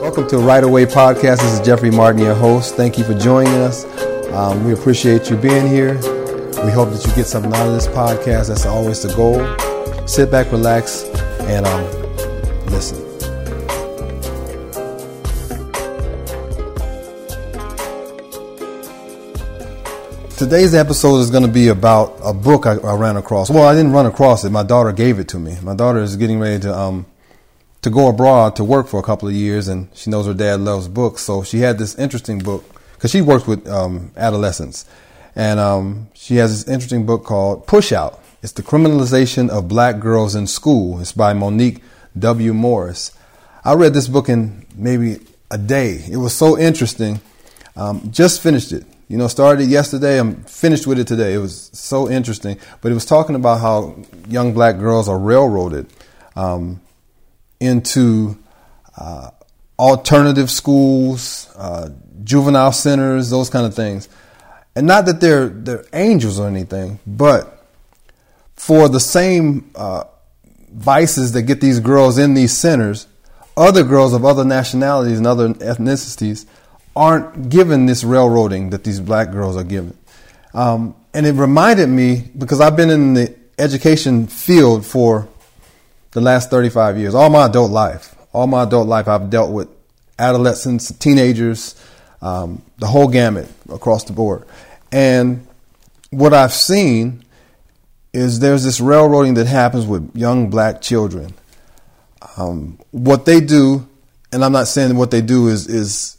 Welcome to Right Away Podcast. This is Jeffrey Martin, your host. Thank you for joining us. Um, we appreciate you being here. We hope that you get something out of this podcast. That's always the goal. Sit back, relax, and um, listen. Today's episode is going to be about a book I, I, ran across. Well, I didn't run across it. My daughter gave it to me. My daughter is getting ready to um, to go abroad to work for a couple of years, and she knows her dad loves books. So she had this interesting book because she works with um, adolescents, and um, she has this interesting book called Push Out. It's the criminalization of black girls in school. It's by Monique W. Morris. I read this book in maybe a day. It was so interesting. Um, just finished it. You know, started yesterday. I'm finished with it today. It was so interesting. But it was talking about how young black girls are railroaded um, into uh, alternative schools, uh, juvenile centers, those kind of things. And not that they're they're angels or anything, but for the same uh, vices that get these girls in these centers, other girls of other nationalities and other ethnicities aren't given this railroading that these black girls are given. Um, and it reminded me because I've been in the education field for the last 35 years, all my adult life. All my adult life, I've dealt with adolescents, teenagers, um, the whole gamut across the board. And what I've seen is there's this railroading that happens with young black children. Um, what they do, and I'm not saying what they do is is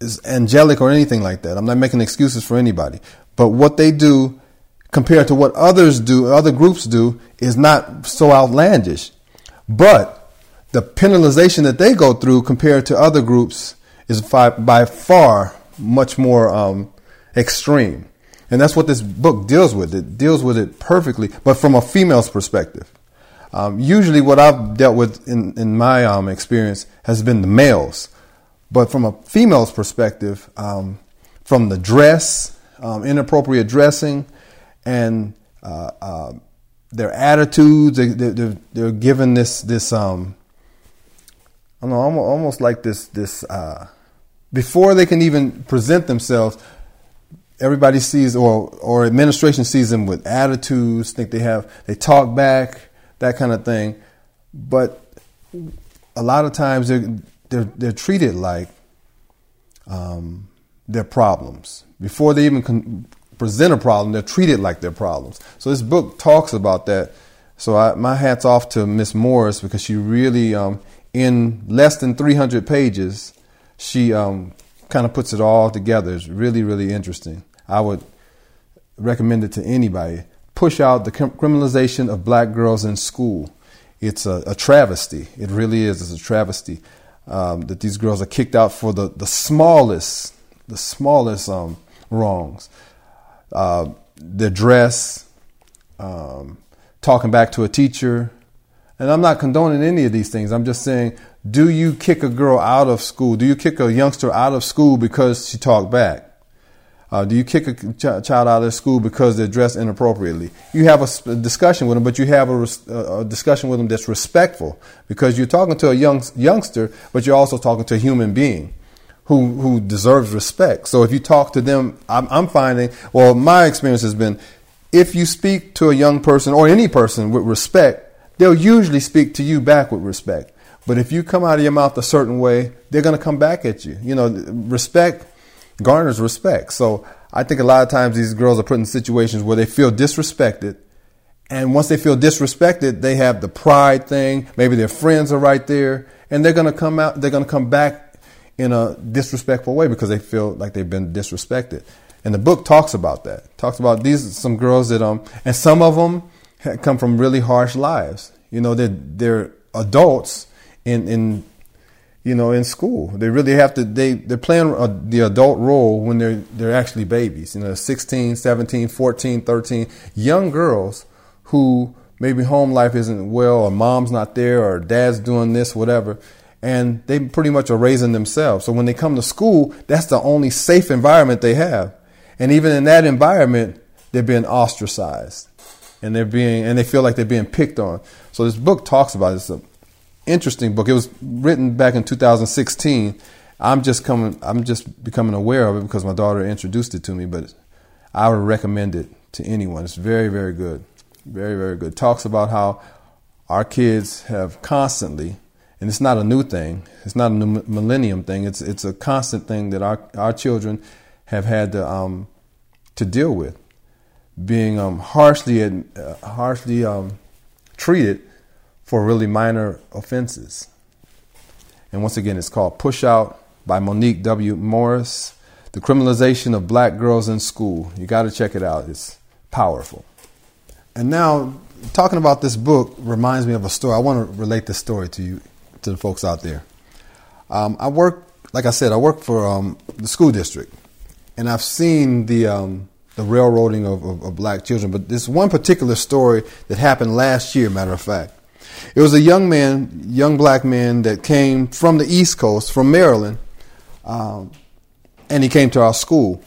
is angelic or anything like that. I'm not making excuses for anybody. But what they do compared to what others do, other groups do, is not so outlandish. But the penalization that they go through compared to other groups is by by far much more um, extreme. And that's what this book deals with. It deals with it perfectly, but from a female's perspective. Um, usually, what I've dealt with in, in my um, experience has been the males. But from a female's perspective, um, from the dress, um, inappropriate dressing, and uh, uh, their attitudes, they, they're, they're given this this um, I don't know, almost, almost like this this uh, before they can even present themselves. Everybody sees, or or administration sees them with attitudes. Think they have, they talk back, that kind of thing. But a lot of times they're they're, treated like um, their problems. Before they even con- present a problem, they're treated like their problems. So this book talks about that. So I, my hat's off to Miss Morris because she really, um, in less than 300 pages, she um, kind of puts it all together. It's really, really interesting. I would recommend it to anybody. Push out the criminalization of black girls in school. It's a, a travesty. It really is. It's a travesty um, that these girls are kicked out for the, the smallest, the smallest um, wrongs. Uh, their dress, um, talking back to a teacher. And I'm not condoning any of these things. I'm just saying, do you kick a girl out of school? Do you kick a youngster out of school because she talked back? Uh, do you kick a ch- child out of school because they're dressed inappropriately? You have a, a discussion with them, but you have a, res- a, discussion with them that's respectful because you're talking to a young youngster, but you're also talking to a human being who who deserves respect. So if you talk to them, I'm, I'm finding, well, my experience has been, if you speak to a young person or any person with respect, they'll usually speak to you back with respect. But if you come out of your mouth a certain way, they're going to come back at you. You know, respect garners respect. So I think a lot of times these girls are put in situations where they feel disrespected. And once they feel disrespected, they have the pride thing. Maybe their friends are right there and they're going to come out, they're going to come back in a disrespectful way because they feel like they've been disrespected. And the book talks about that. Talks about these some girls that um and some of them come from really harsh lives. You know, they're they're adults in in you know, in school. They really have to, they, they're playing a, the adult role when they're, they're actually babies, you know, 16, 17, 14, 13, young girls who maybe home life isn't well or mom's not there or dad's doing this, whatever. And they pretty much are raising themselves. So when they come to school, that's the only safe environment they have. And even in that environment, they're being ostracized and they're being and they feel like they're being picked on. So this book talks about it. Interesting book. It was written back in 2016. I'm just coming. I'm just becoming aware of it because my daughter introduced it to me. But I would recommend it to anyone. It's very, very good. Very, very good. Talks about how our kids have constantly, and it's not a new thing. It's not a new millennium thing. It's it's a constant thing that our our children have had to um, to deal with being um, harshly uh, harshly um, treated for really minor offenses. And once again, it's called Push Out by Monique W. Morris. The criminalization of black girls in school. You got to check it out. It's powerful. And now, talking about this book reminds me of a story. I want to relate this story to you, to the folks out there. Um, I work, like I said, I work for um, the school district, and I've seen the um, the railroading of, of, of, black children. But this one particular story that happened last year, matter of fact. It was a young man, young black man that came from the East Coast, from Maryland, um, and he came to our school.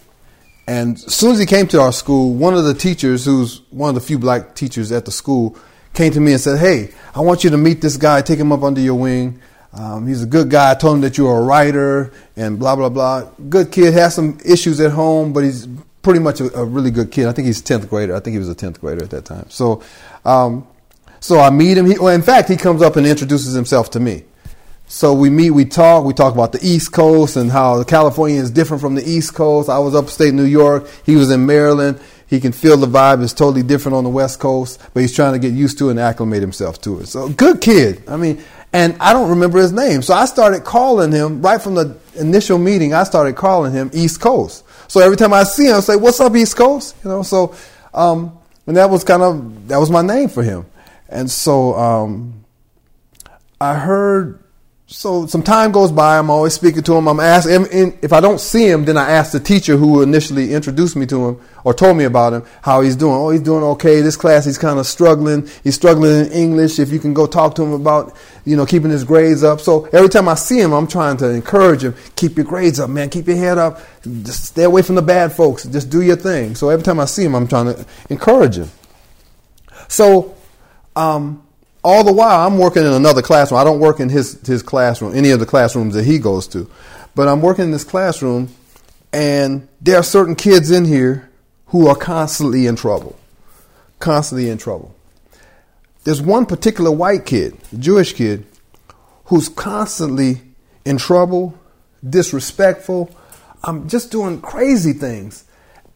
And as soon as he came to our school, one of the teachers, who's one of the few black teachers at the school, came to me and said, Hey, I want you to meet this guy, take him up under your wing. Um, he's a good guy. I told him that you're a writer and blah, blah, blah. Good kid, has some issues at home, but he's pretty much a, a, really good kid. I think he's 10th grader. I think he was a 10th grader at that time. So, um, so I meet him. He, well, in fact, he comes up and introduces himself to me. So we meet, we talk, we talk about the East Coast and how the California is different from the East Coast. I was upstate New York. He was in Maryland. He can feel the vibe is totally different on the West Coast, but he's trying to get used to it and acclimate himself to it. So good kid. I mean, and I don't remember his name. So I started calling him right from the initial meeting. I started calling him East Coast. So every time I see him, I say, "What's up, East Coast?" You know. So, um, and that was kind of that was my name for him. And so um, I heard so some time goes by. I'm always speaking to him. I'm asking if I don't see him, then I ask the teacher who initially introduced me to him or told me about him how he's doing. Oh, he's doing okay. This class, he's kind of struggling. He's struggling in English. If you can go talk to him about, you know, keeping his grades up. So every time I see him, I'm trying to encourage him. Keep your grades up, man. Keep your head up. Just stay away from the bad folks. Just do your thing. So every time I see him, I'm trying to encourage him. So, um, all the while I'm working in another classroom. I don't work in his his classroom, any of the classrooms that he goes to, but I'm working in this classroom, and there are certain kids in here who are constantly in trouble, constantly in trouble. There's one particular white kid, Jewish kid, who's constantly in trouble, disrespectful. I'm just doing crazy things.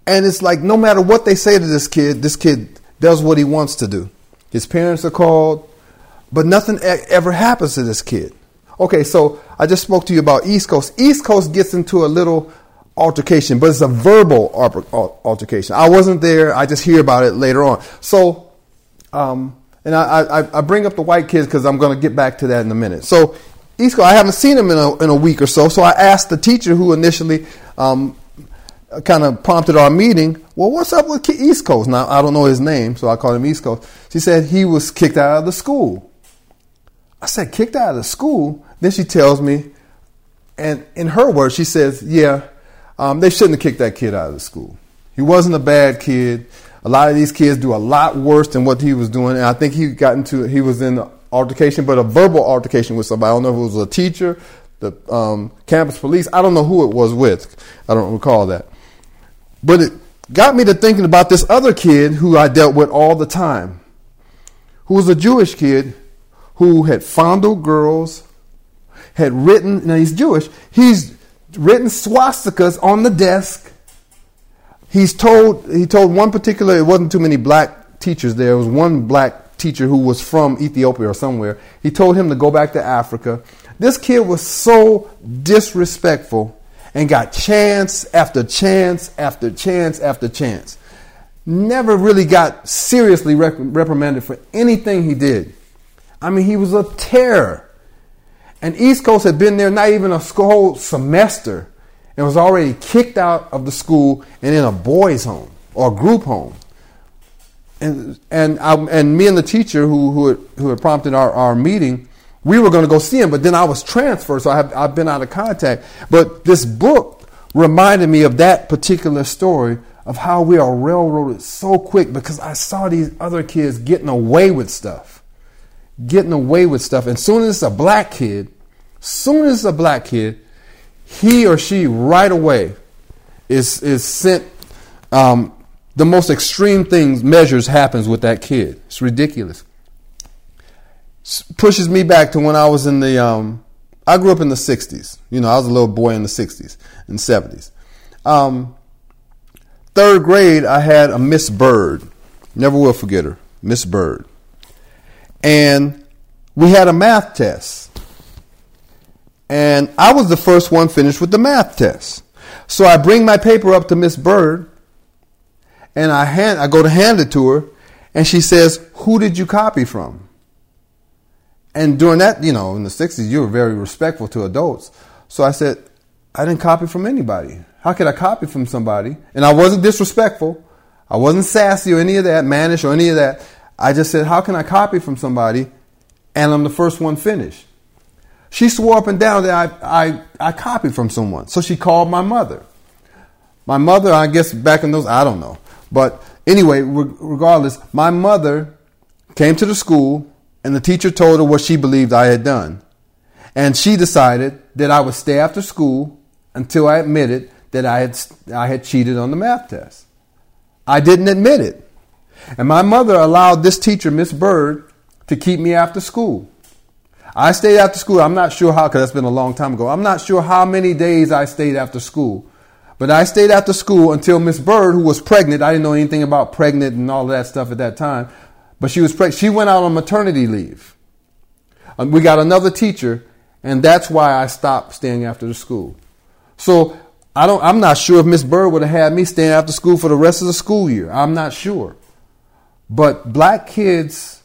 And it's like no matter what they say to this kid, this kid does what he wants to do. His parents are called, but nothing ever happens to this kid. Okay, so I just spoke to you about East Coast. East Coast gets into a little altercation, but it's a verbal altercation. I wasn't there. I just hear about it later on. So, um, and I, I, I, bring up the white kids because I'm going to get back to that in a minute. So, East Coast, I haven't seen him in a, in a week or so. So I asked the teacher who initially um, kind of prompted our meeting. Well, what's up with East Coast? Now I don't know his name, so I call him East Coast. She said he was kicked out of the school. I said, kicked out of the school? Then she tells me, and in her words, she says, yeah, um, they shouldn't have kicked that kid out of the school. He wasn't a bad kid. A lot of these kids do a lot worse than what he was doing. And I think he got into, he was in an altercation, but a verbal altercation with somebody. I don't know if it was a teacher, the um, campus police. I don't know who it was with. I don't recall that. But it got me to thinking about this other kid who I dealt with all the time, who was a Jewish kid who had fondled girls, had written, now he's Jewish, he's written swastikas on the desk. He's told, he told one particular, it wasn't too many black teachers there, it was one black teacher who was from Ethiopia or somewhere. He told him to go back to Africa. This kid was so disrespectful and got chance after chance after chance after chance. Never really got seriously rep- reprimanded for anything he did. I mean, he was a terror. And East Coast had been there not even a whole semester and was already kicked out of the school and in a boys' home or a group home. And, and, I, and me and the teacher who, who, had, who had prompted our, our meeting, we were going to go see him, but then I was transferred, so I have, I've been out of contact. But this book reminded me of that particular story of how we are railroaded so quick because I saw these other kids getting away with stuff. Getting away with stuff. And soon as it's a black kid, soon as it's a black kid, he or she right away is, is sent um, the most extreme things, measures happens with that kid. It's ridiculous. Pushes me back to when I was in the, um, I grew up in the 60s. You know, I was a little boy in the 60s and 70s. Um, third grade, I had a Miss Bird. Never will forget her, Miss Bird. And we had a math test. And I was the first one finished with the math test. So I bring my paper up to Miss Bird and I hand I go to hand it to her and she says, "Who did you copy from?" And during that, you know, in the 60s, you were very respectful to adults. So I said, I didn't copy from anybody. How could I copy from somebody? And I wasn't disrespectful. I wasn't sassy or any of that, mannish or any of that. I just said, How can I copy from somebody? And I'm the first one finished. She swore up and down that I, I, I copied from someone. So she called my mother. My mother, I guess back in those, I don't know. But anyway, regardless, my mother came to the school and the teacher told her what she believed I had done. And she decided that I would stay after school until I admitted that I had, I had cheated on the math test. I didn't admit it. And my mother allowed this teacher, Miss Bird, to keep me after school. I stayed after school. I'm not sure how, because that's been a long time ago. I'm not sure how many days I stayed after school. But I stayed after school until Miss Bird, who was pregnant, I didn't know anything about pregnant and all of that stuff at that time, but she was pregnant. She went out on maternity leave. Um, we got another teacher, and that's why I stopped staying after the school. So I don't. I'm not sure if Miss Bird would have had me staying after school for the rest of the school year. I'm not sure. But black kids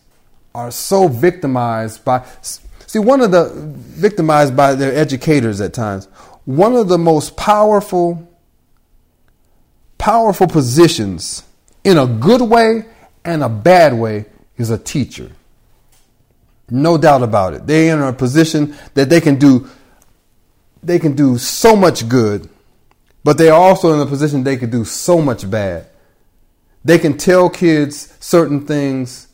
are so victimized by. See, one of the victimized by their educators at times. One of the most powerful, powerful positions in a good way and a bad way is a teacher. No doubt about it. They're in a position that they can do they can do so much good, but they're also in a position they can do so much bad. They can tell kids certain things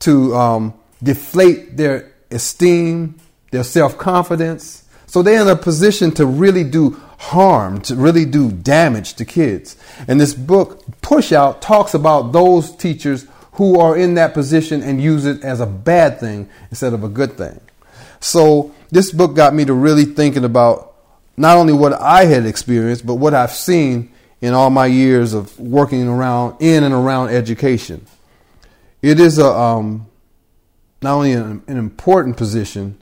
to um, deflate their esteem, their self confidence. So they're in a position to really do harm, to really do damage to kids. And this book, Push Out, talks about those teachers who are in that position and use it as a bad thing instead of a good thing. So this book got me to really thinking about not only what I had experienced, but what I've seen in all my years of working around in and around education. It is a um, not only an, an important position,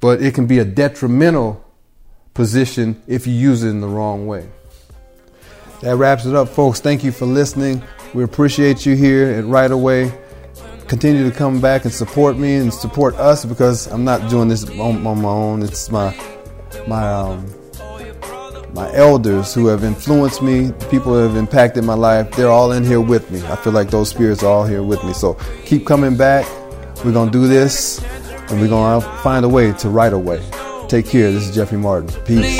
but it can be a detrimental position if you use it in the wrong way. That wraps it up, folks. Thank you for listening. We appreciate you here at Right Away. Continue to come back and support me and support us because I'm not doing this on, on my own. It's my my um, my elders who have influenced me, people who have impacted my life. They're all in here with me. I feel like those spirits are all here with me. So keep coming back. We're gonna do this, and we're gonna find a way to right away. Take care. This is Jeffrey Martin. Peace.